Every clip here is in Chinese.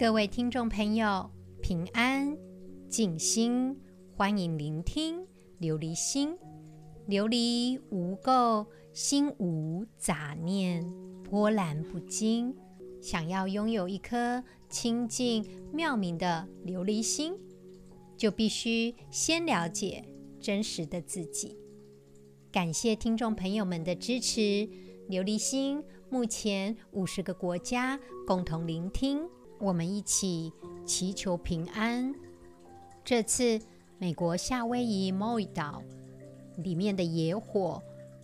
各位听众朋友，平安静心，欢迎聆听琉璃心。琉璃无垢，心无杂念，波澜不惊。想要拥有一颗清净妙明的琉璃心，就必须先了解真实的自己。感谢听众朋友们的支持。琉璃心目前五十个国家共同聆听。我们一起祈求平安。这次美国夏威夷毛伊岛里面的野火，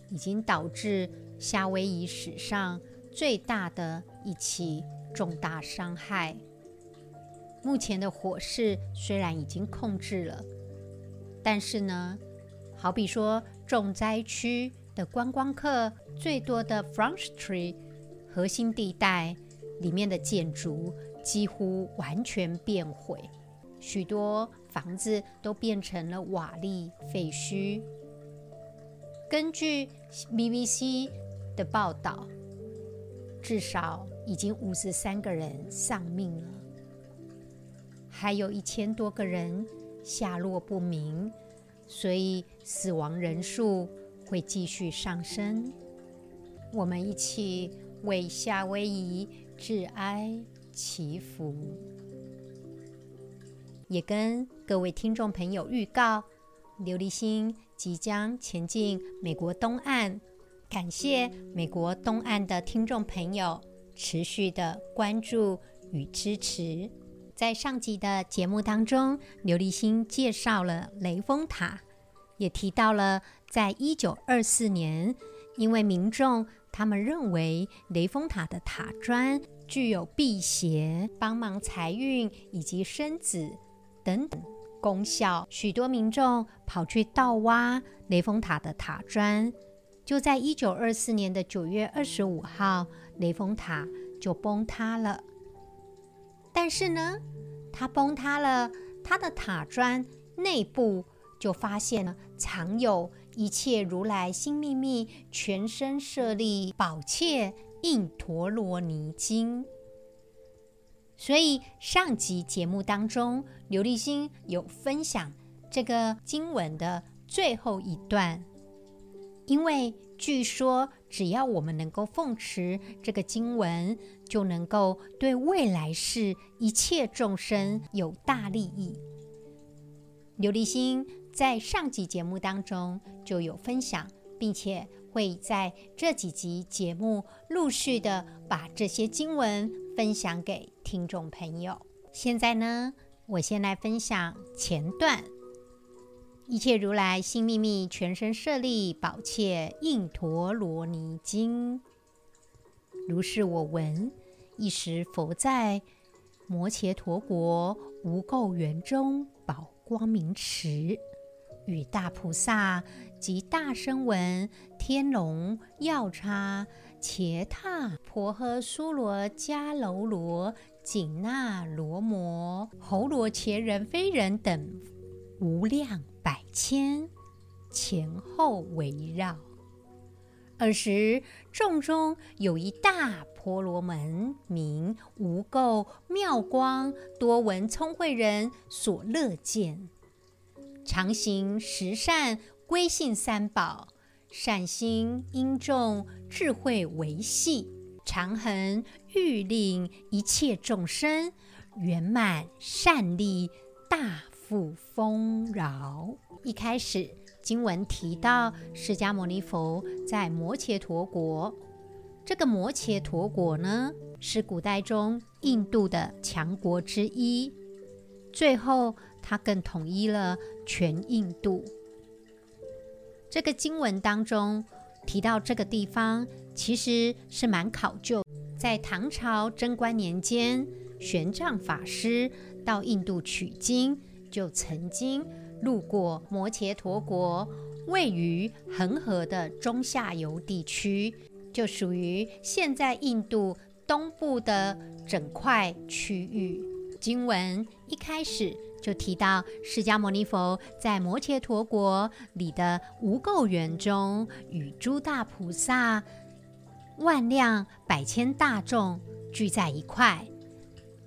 已经导致夏威夷史上最大的一起重大伤害。目前的火势虽然已经控制了，但是呢，好比说重灾区的观光客最多的 Front Street 核心地带里面的建筑。几乎完全变毁，许多房子都变成了瓦砾废墟。根据 BBC 的报道，至少已经五十三个人丧命了，还有一千多个人下落不明，所以死亡人数会继续上升。我们一起为夏威夷致哀。祈福，也跟各位听众朋友预告，琉璃心即将前进美国东岸。感谢美国东岸的听众朋友持续的关注与支持。在上集的节目当中，琉璃心介绍了雷峰塔，也提到了在一九二四年，因为民众他们认为雷峰塔的塔砖。具有辟邪、帮忙财运以及生子等等功效，许多民众跑去盗挖雷峰塔的塔砖。就在一九二四年的九月二十五号，雷峰塔就崩塌了。但是呢，它崩塌了，它的塔砖内部就发现了藏有一切如来心秘密全身舍利宝切。印陀罗尼经，所以上集节目当中，琉璃心有分享这个经文的最后一段，因为据说只要我们能够奉持这个经文，就能够对未来世一切众生有大利益。琉璃心在上集节目当中就有分享，并且。会在这几集节目陆续的把这些经文分享给听众朋友。现在呢，我先来分享前段：一切如来心秘密全身舍利宝切印陀罗尼经。如是我闻，一时佛在摩伽陀国无垢园中宝光明池，与大菩萨。及大声闻、天龙、药叉、伽驮、婆诃苏罗、迦楼罗、紧那罗摩、猴罗伽人、非人等无量百千前后围绕。尔时众中有一大婆罗门，名无垢妙光，多闻聪慧人所乐见，常行十善。归信三宝，善心殷重，智慧维系，常恒欲令一切众生圆满善利，大富丰饶。一开始经文提到释迦牟尼佛在摩羯陀国，这个摩羯陀国呢，是古代中印度的强国之一，最后他更统一了全印度。这个经文当中提到这个地方，其实是蛮考究。在唐朝贞观年间，玄奘法师到印度取经，就曾经路过摩羯陀国，位于恒河的中下游地区，就属于现在印度东部的整块区域。经文一开始。就提到释迦牟尼佛在摩羯陀国里的无垢园中，与诸大菩萨、万量百千大众聚在一块，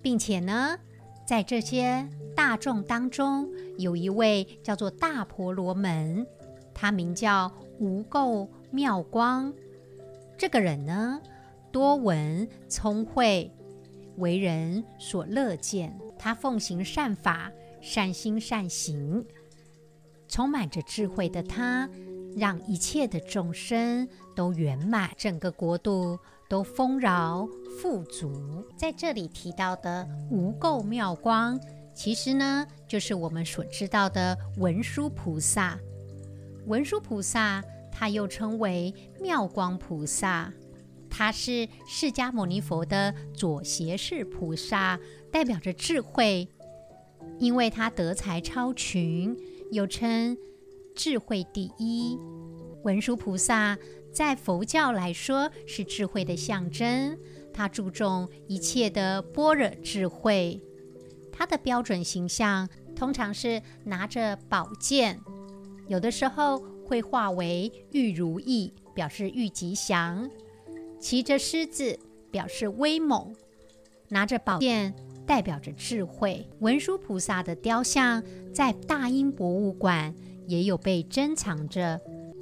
并且呢，在这些大众当中，有一位叫做大婆罗门，他名叫无垢妙光。这个人呢，多闻聪慧，为人所乐见。他奉行善法，善心善行，充满着智慧的他，让一切的众生都圆满，整个国度都丰饶富足。在这里提到的无垢妙光，其实呢，就是我们所知道的文殊菩萨。文殊菩萨，他又称为妙光菩萨，他是释迦牟尼佛的左胁侍菩萨，代表着智慧，因为他德才超群，又称智慧第一。文殊菩萨在佛教来说是智慧的象征，他注重一切的般若智慧。他的标准形象通常是拿着宝剑，有的时候会化为玉如意，表示玉吉祥；骑着狮子，表示威猛；拿着宝剑，代表着智慧。文殊菩萨的雕像在大英博物馆也有被珍藏着。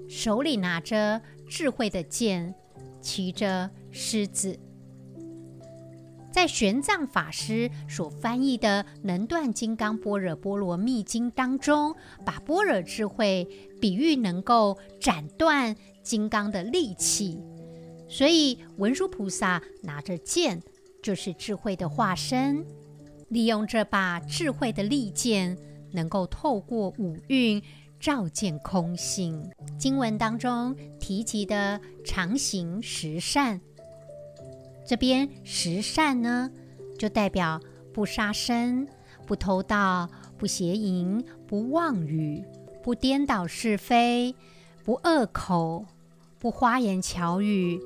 手里拿着智慧的剑，骑着狮子。在玄奘法师所翻译的《能断金刚般若波罗蜜经》当中，把般若智慧比喻能够斩断金刚的利器，所以文殊菩萨拿着剑就是智慧的化身，利用这把智慧的利剑，能够透过五蕴。照见空性，经文当中提及的常行十善，这边十善呢，就代表不杀生、不偷盗、不邪淫、不妄语、不颠倒是非、不恶口、不花言巧语、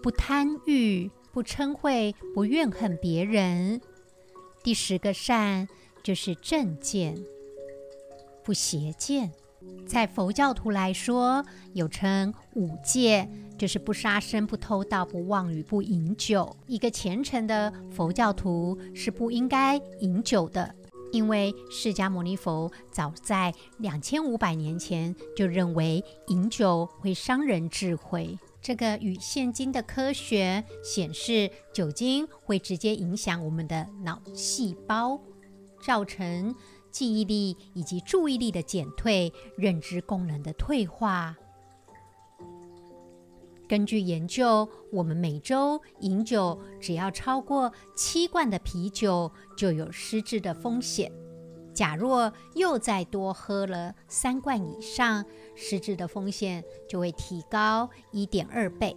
不贪欲、不嗔恚、不怨恨别人。第十个善就是正见，不邪见。在佛教徒来说，有称五戒，就是不杀生、不偷盗、不妄语、不饮酒。一个虔诚的佛教徒是不应该饮酒的，因为释迦牟尼佛早在两千五百年前就认为饮酒会伤人智慧。这个与现今的科学显示，酒精会直接影响我们的脑细胞，造成。记忆力以及注意力的减退，认知功能的退化。根据研究，我们每周饮酒只要超过七罐的啤酒，就有失智的风险。假若又再多喝了三罐以上，失智的风险就会提高一点二倍。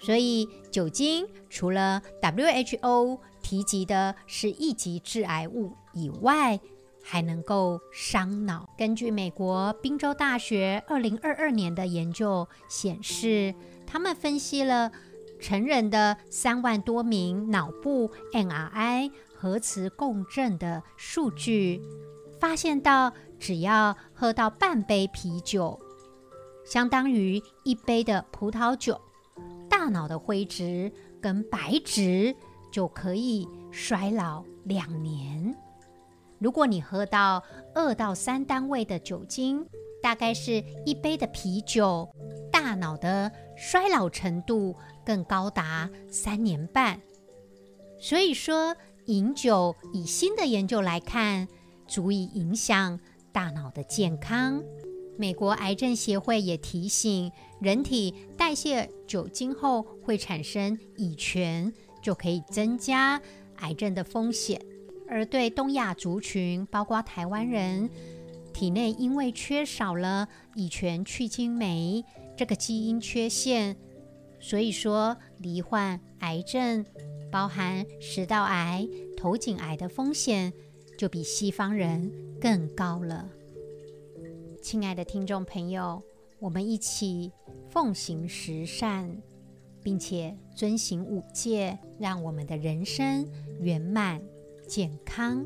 所以，酒精除了 WHO 提及的是一级致癌物以外，还能够伤脑。根据美国宾州大学二零二二年的研究显示，他们分析了成人的三万多名脑部 MRI 核磁共振的数据，发现到只要喝到半杯啤酒，相当于一杯的葡萄酒，大脑的灰质跟白质。就可以衰老两年。如果你喝到二到三单位的酒精，大概是一杯的啤酒，大脑的衰老程度更高达三年半。所以说，饮酒以新的研究来看，足以影响大脑的健康。美国癌症协会也提醒，人体代谢酒精后会产生乙醛。就可以增加癌症的风险，而对东亚族群，包括台湾人，体内因为缺少了乙醛去氢酶这个基因缺陷，所以说罹患癌症，包含食道癌、头颈癌的风险就比西方人更高了。亲爱的听众朋友，我们一起奉行十善。并且遵行五戒，让我们的人生圆满健康。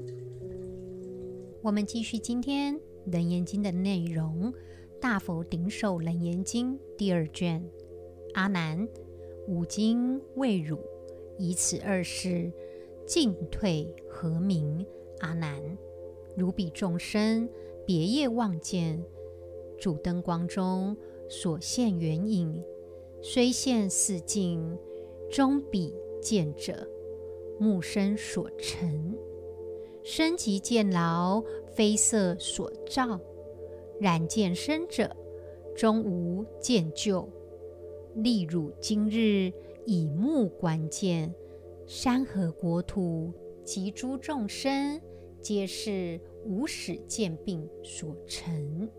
我们继续今天《楞严经》的内容，《大佛顶首楞严经》第二卷。阿难，五经未汝以此二事，进退何明？阿难，如彼众生别业妄见，主灯光中所现圆影，虽现似镜，终彼见者，目生所成。身即见劳，非色所照；然见身者，终无见旧。例如今日以目观见，山河国土及诸众生，皆是无始见病所成。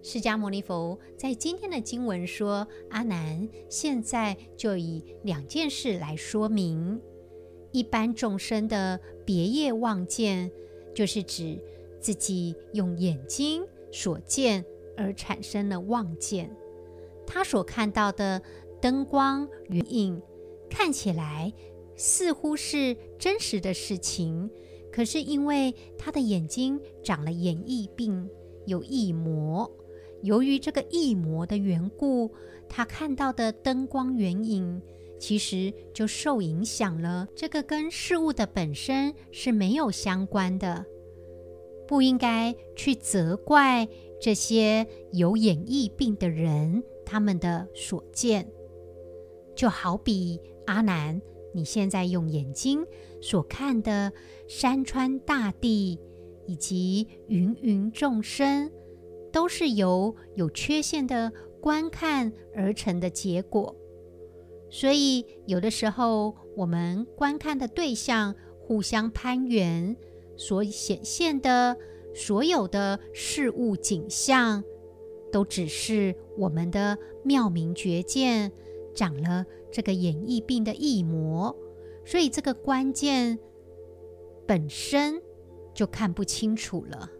释迦牟尼佛在今天的经文说：“阿难，现在就以两件事来说明。一般众生的别业望见，就是指自己用眼睛所见而产生了望见。他所看到的灯光圆影，看起来似乎是真实的事情，可是因为他的眼睛长了眼翳病，有翳魔。”由于这个翳魔的缘故，他看到的灯光圆影其实就受影响了。这个跟事物的本身是没有相关的，不应该去责怪这些有眼翳病的人他们的所见。就好比阿难，你现在用眼睛所看的山川大地以及芸芸众生。都是由有缺陷的观看而成的结果，所以有的时候我们观看的对象互相攀缘，所显现的所有的事物景象，都只是我们的妙明觉见长了这个眼翳病的翳魔，所以这个关键本身就看不清楚了。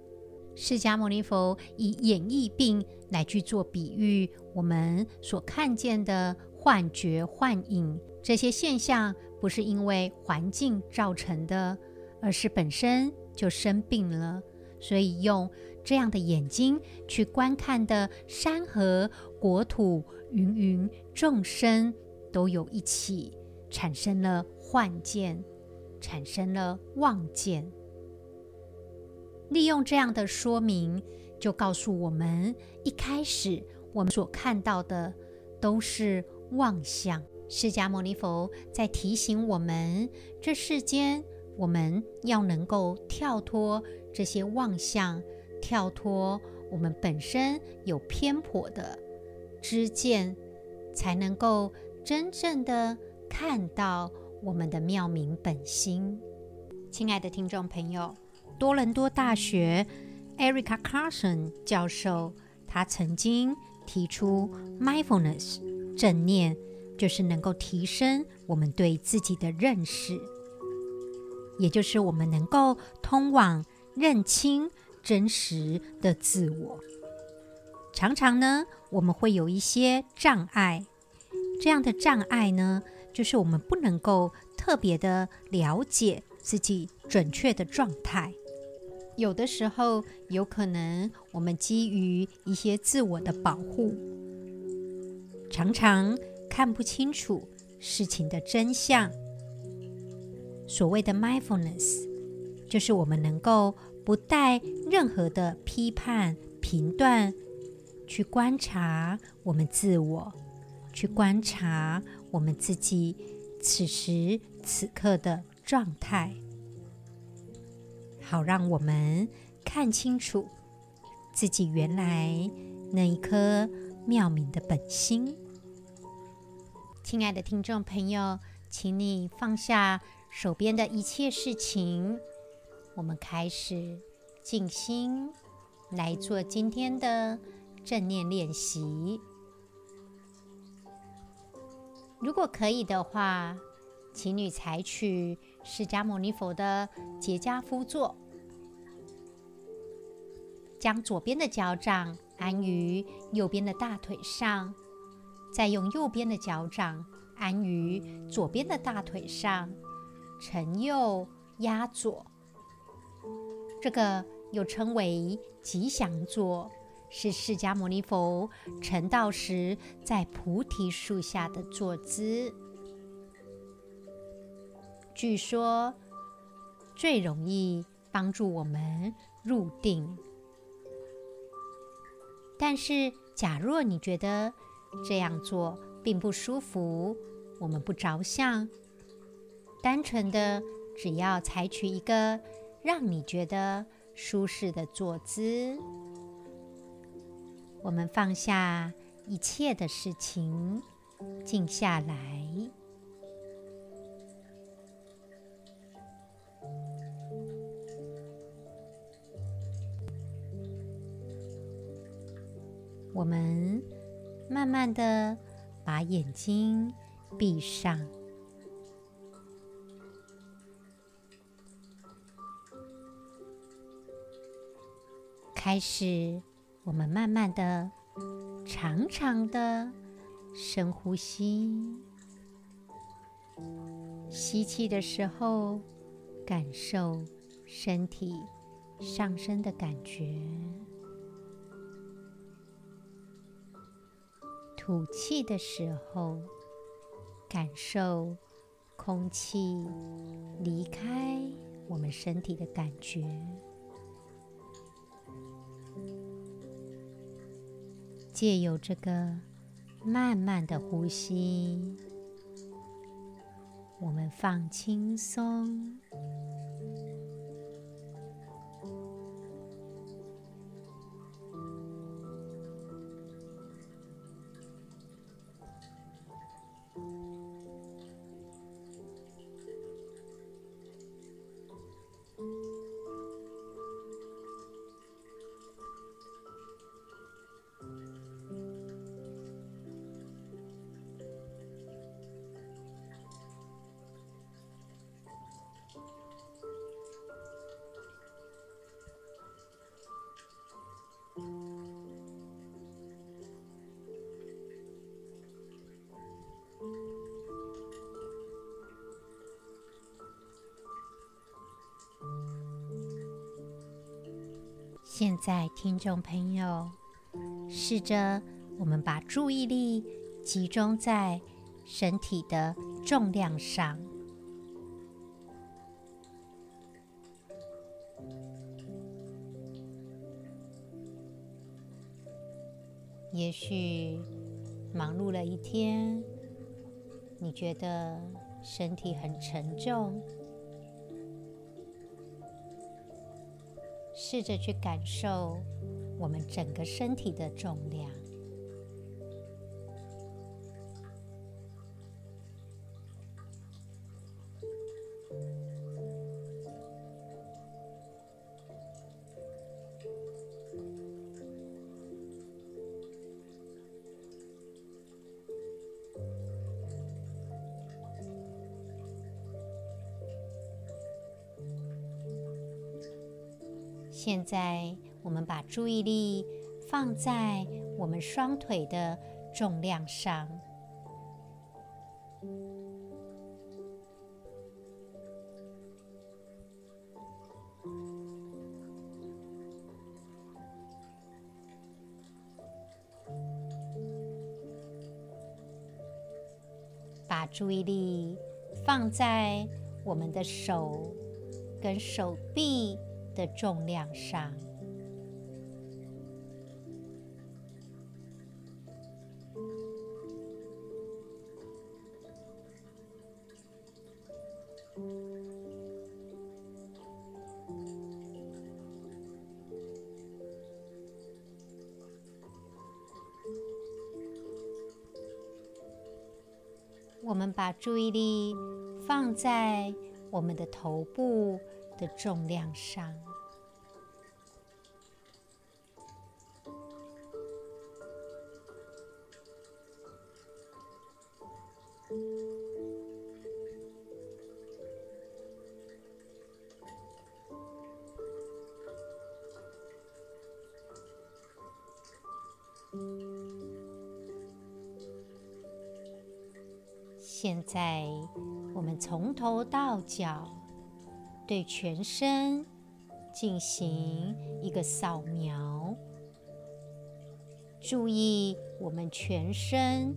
释迦牟尼佛以眼翳病来去做比喻，我们所看见的幻觉、幻影这些现象，不是因为环境造成的，而是本身就生病了。所以用这样的眼睛去观看的山河、国土、芸芸众生，都有一起产生了幻见，产生了妄见。利用这样的说明，就告诉我们：一开始我们所看到的都是妄象。释迦牟尼佛在提醒我们，这世间我们要能够跳脱这些妄象，跳脱我们本身有偏颇的知见，才能够真正的看到我们的妙明本心。亲爱的听众朋友。多伦多大学 Erica Carson 教授，他曾经提出 mindfulness 正念，就是能够提升我们对自己的认识，也就是我们能够通往认清真实的自我。常常呢，我们会有一些障碍，这样的障碍呢，就是我们不能够特别的了解自己准确的状态。有的时候，有可能我们基于一些自我的保护，常常看不清楚事情的真相。所谓的 mindfulness，就是我们能够不带任何的批判、评断，去观察我们自我，去观察我们自己此时此刻的状态。好，让我们看清楚自己原来那一颗妙明的本心。亲爱的听众朋友，请你放下手边的一切事情，我们开始静心来做今天的正念练习。如果可以的话，请你采取释迦牟尼佛的结跏趺坐，将左边的脚掌安于右边的大腿上，再用右边的脚掌安于左边的大腿上，承右压左。这个又称为吉祥坐，是释迦牟尼佛成道时在菩提树下的坐姿。据说最容易帮助我们入定。但是，假若你觉得这样做并不舒服，我们不着相，单纯的只要采取一个让你觉得舒适的坐姿，我们放下一切的事情，静下来，我们慢慢的把眼睛闭上。开始，我们慢慢的、长长的深呼吸。吸气的时候，感受身体上升的感觉；吐气的时候，感受空气离开我们身体的感觉。借由这个慢慢的呼吸，我们放轻松。现在，听众朋友，试着我们把注意力集中在身体的重量上。也许忙碌了一天，你觉得身体很沉重。试着去感受我们整个身体的重量。现在，我们把注意力放在我们双腿的重量上，把注意力放在我们的手跟手臂的重量上，我们把注意力放在我们的头部的重量上，现在我们从头到脚。对全身进行一个扫描，注意我们全身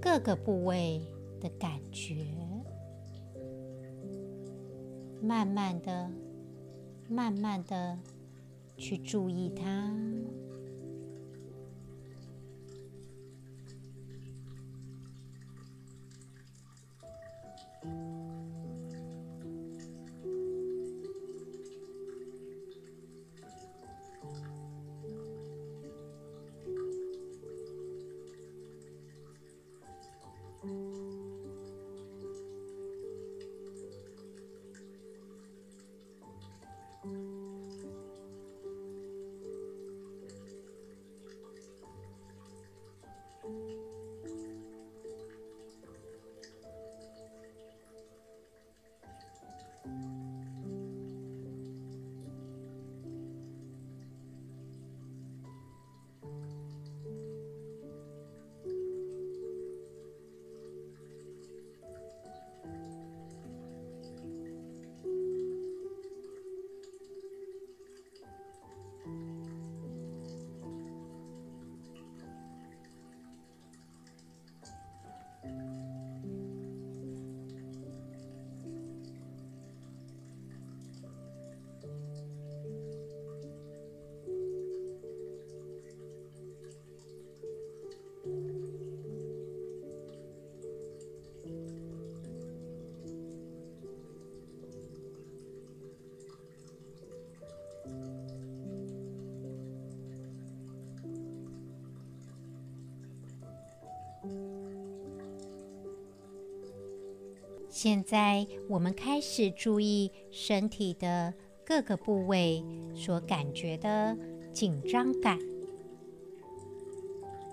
各个部位的感觉。慢慢的、慢慢的去注意它。现在我们开始注意身体的各个部位所感觉的紧张感。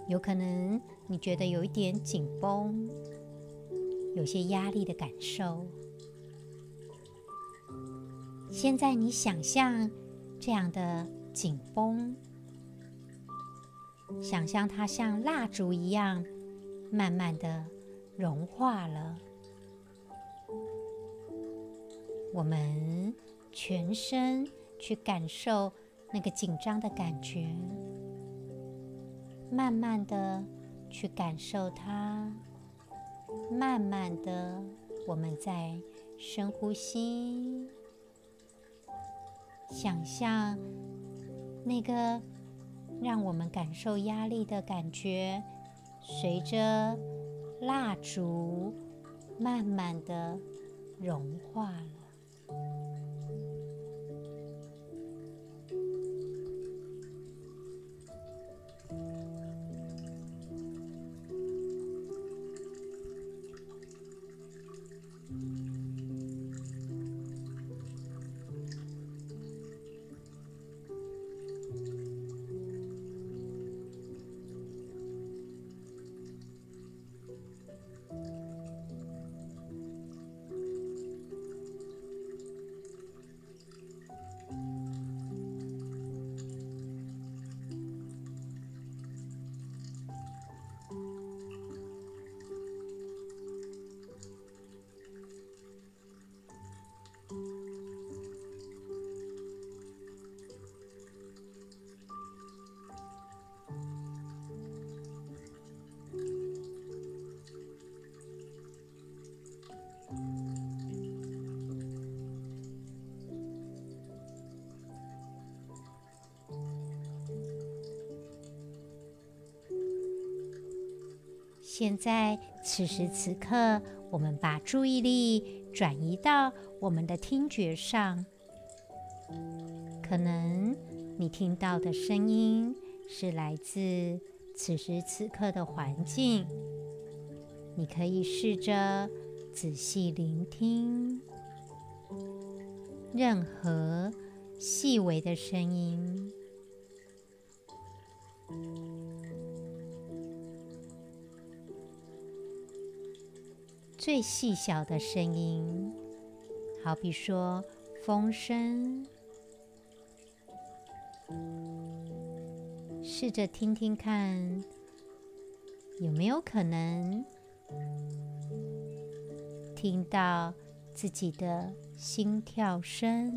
有可能你觉得有一点紧绷，有些压力的感受。现在你想象这样的紧绷，想象它像蜡烛一样，慢慢的融化了。我们全身去感受那个紧张的感觉，慢慢的去感受它，慢慢的，我们再深呼吸，想象那个让我们感受压力的感觉，随着蜡烛慢慢的融化了。现在，此时此刻，我们把注意力转移到我们的听觉上。可能你听到的声音是来自此时此刻的环境，你可以试着仔细聆听任何细微的声音。最细小的声音，好比说风声，试着听听看，有没有可能听到自己的心跳声？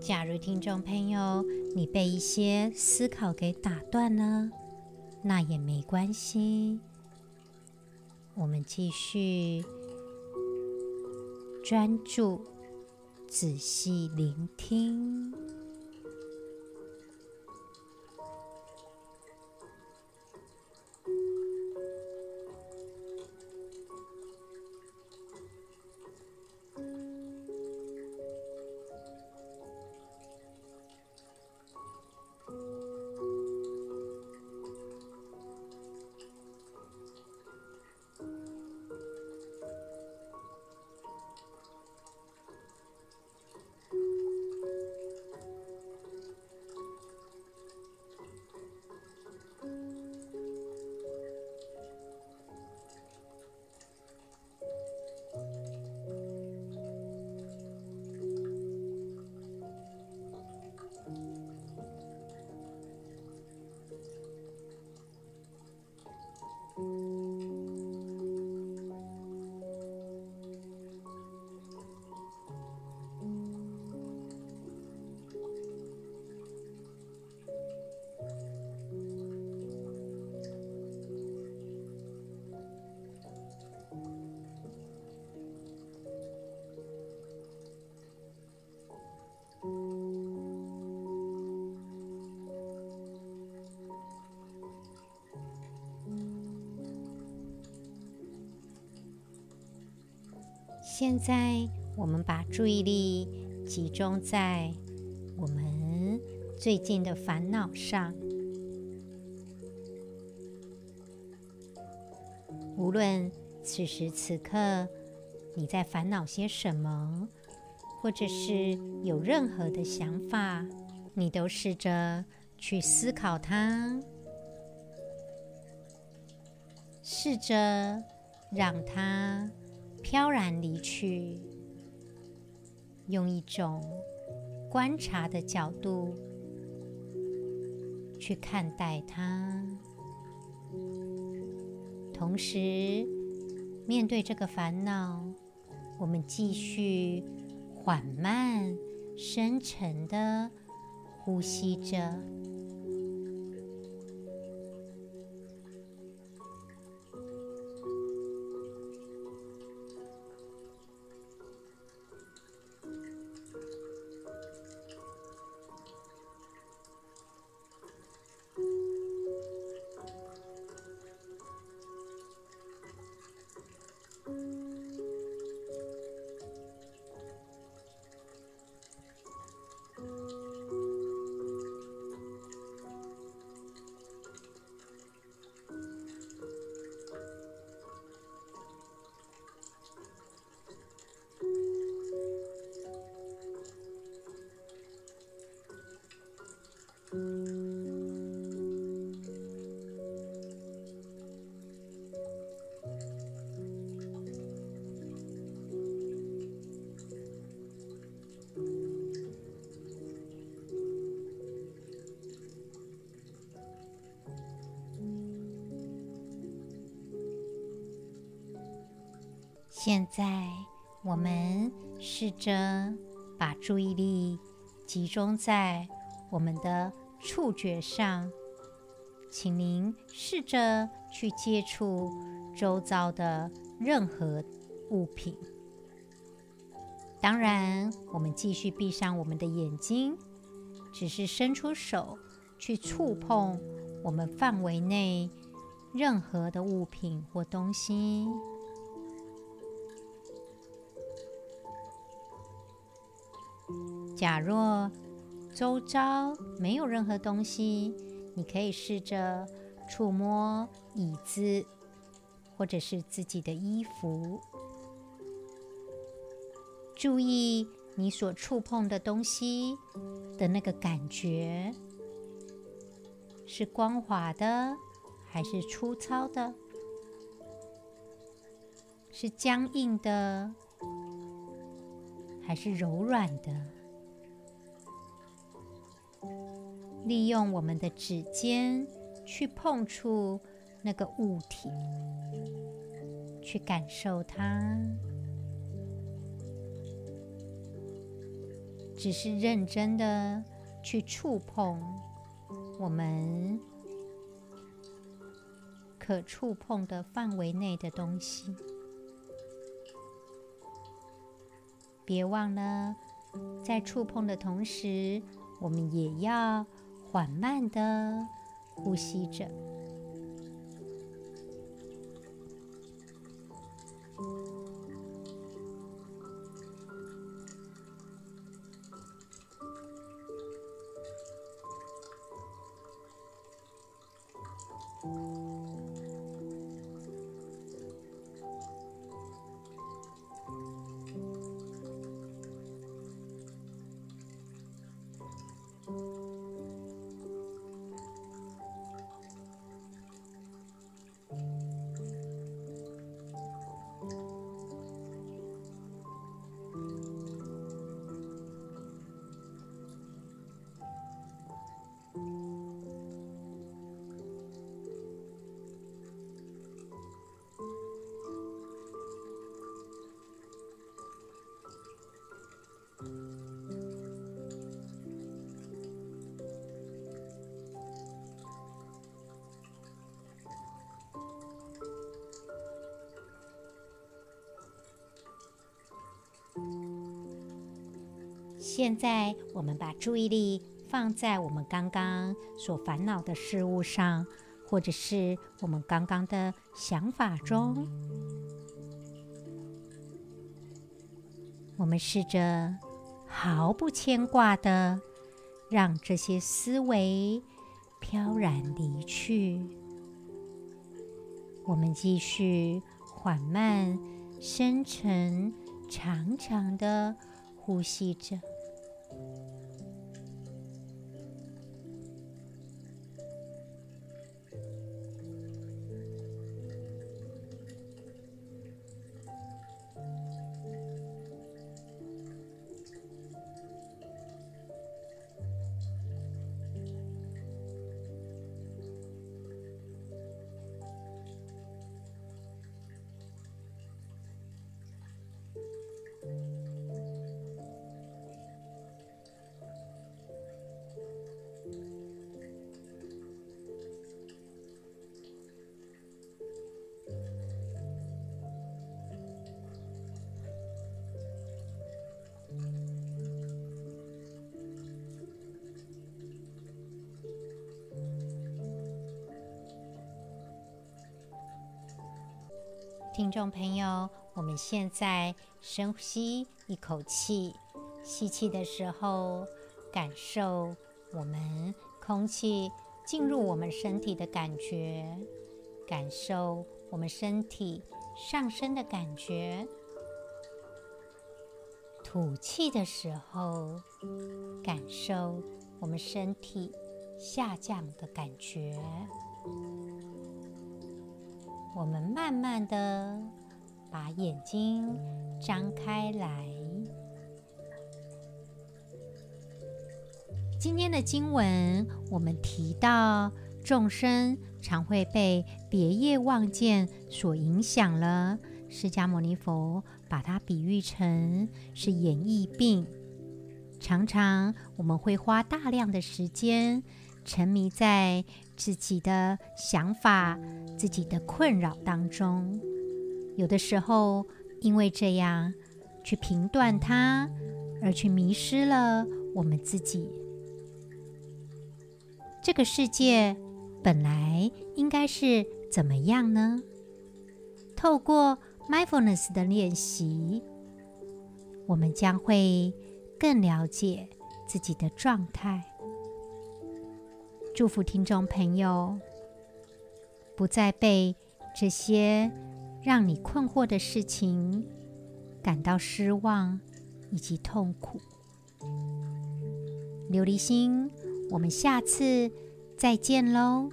假如听众朋友你被一些思考给打断了，那也没关系。我们继续专注、仔细聆听。现在，我们把注意力集中在我们最近的烦恼上。无论此时此刻你在烦恼些什么，或者是有任何的想法，你都试着去思考它，试着让它。飘然离去，用一种观察的角度去看待它，同时面对这个烦恼，我们继续缓慢、深沉地呼吸着。现在，我们试着把注意力集中在我们的触觉上，请您试着去接触周遭的任何物品。当然，我们继续闭上我们的眼睛，只是伸出手去触碰我们范围内任何的物品或东西。假若周遭没有任何东西，你可以试着触摸椅子，或者是自己的衣服。注意你所触碰的东西的那个感觉，是光滑的还是粗糙的？是僵硬的还是柔软的？利用我们的指尖去碰触那个物体，去感受它。只是认真的去触碰我们可触碰的范围内的东西，别忘了，在触碰的同时，我们也要缓慢地呼吸着。现在，我们把注意力放在我们刚刚所烦恼的事物上，或者是我们刚刚的想法中。我们试着毫不牵挂的让这些思维飘然离去。我们继续缓慢、深沉、长长的呼吸着。听众朋友，我们现在深吸一口气，吸气的时候，感受我们空气进入我们身体的感觉，感受我们身体上升的感觉。吐气的时候，感受我们身体下降的感觉。我们慢慢的把眼睛张开来。今天的经文，我们提到众生常会被别业妄见所影响了。释迦牟尼佛把它比喻成是眼翳病，常常我们会花大量的时间沉迷在自己的想法、自己的困扰当中，有的时候因为这样去评断它，而去迷失了我们自己。这个世界本来应该是怎么样呢？透过 mindfulness 的练习，我们将会更了解自己的状态。祝福听众朋友，不再被这些让你困惑的事情感到失望以及痛苦。琉璃心，我们下次再见喽。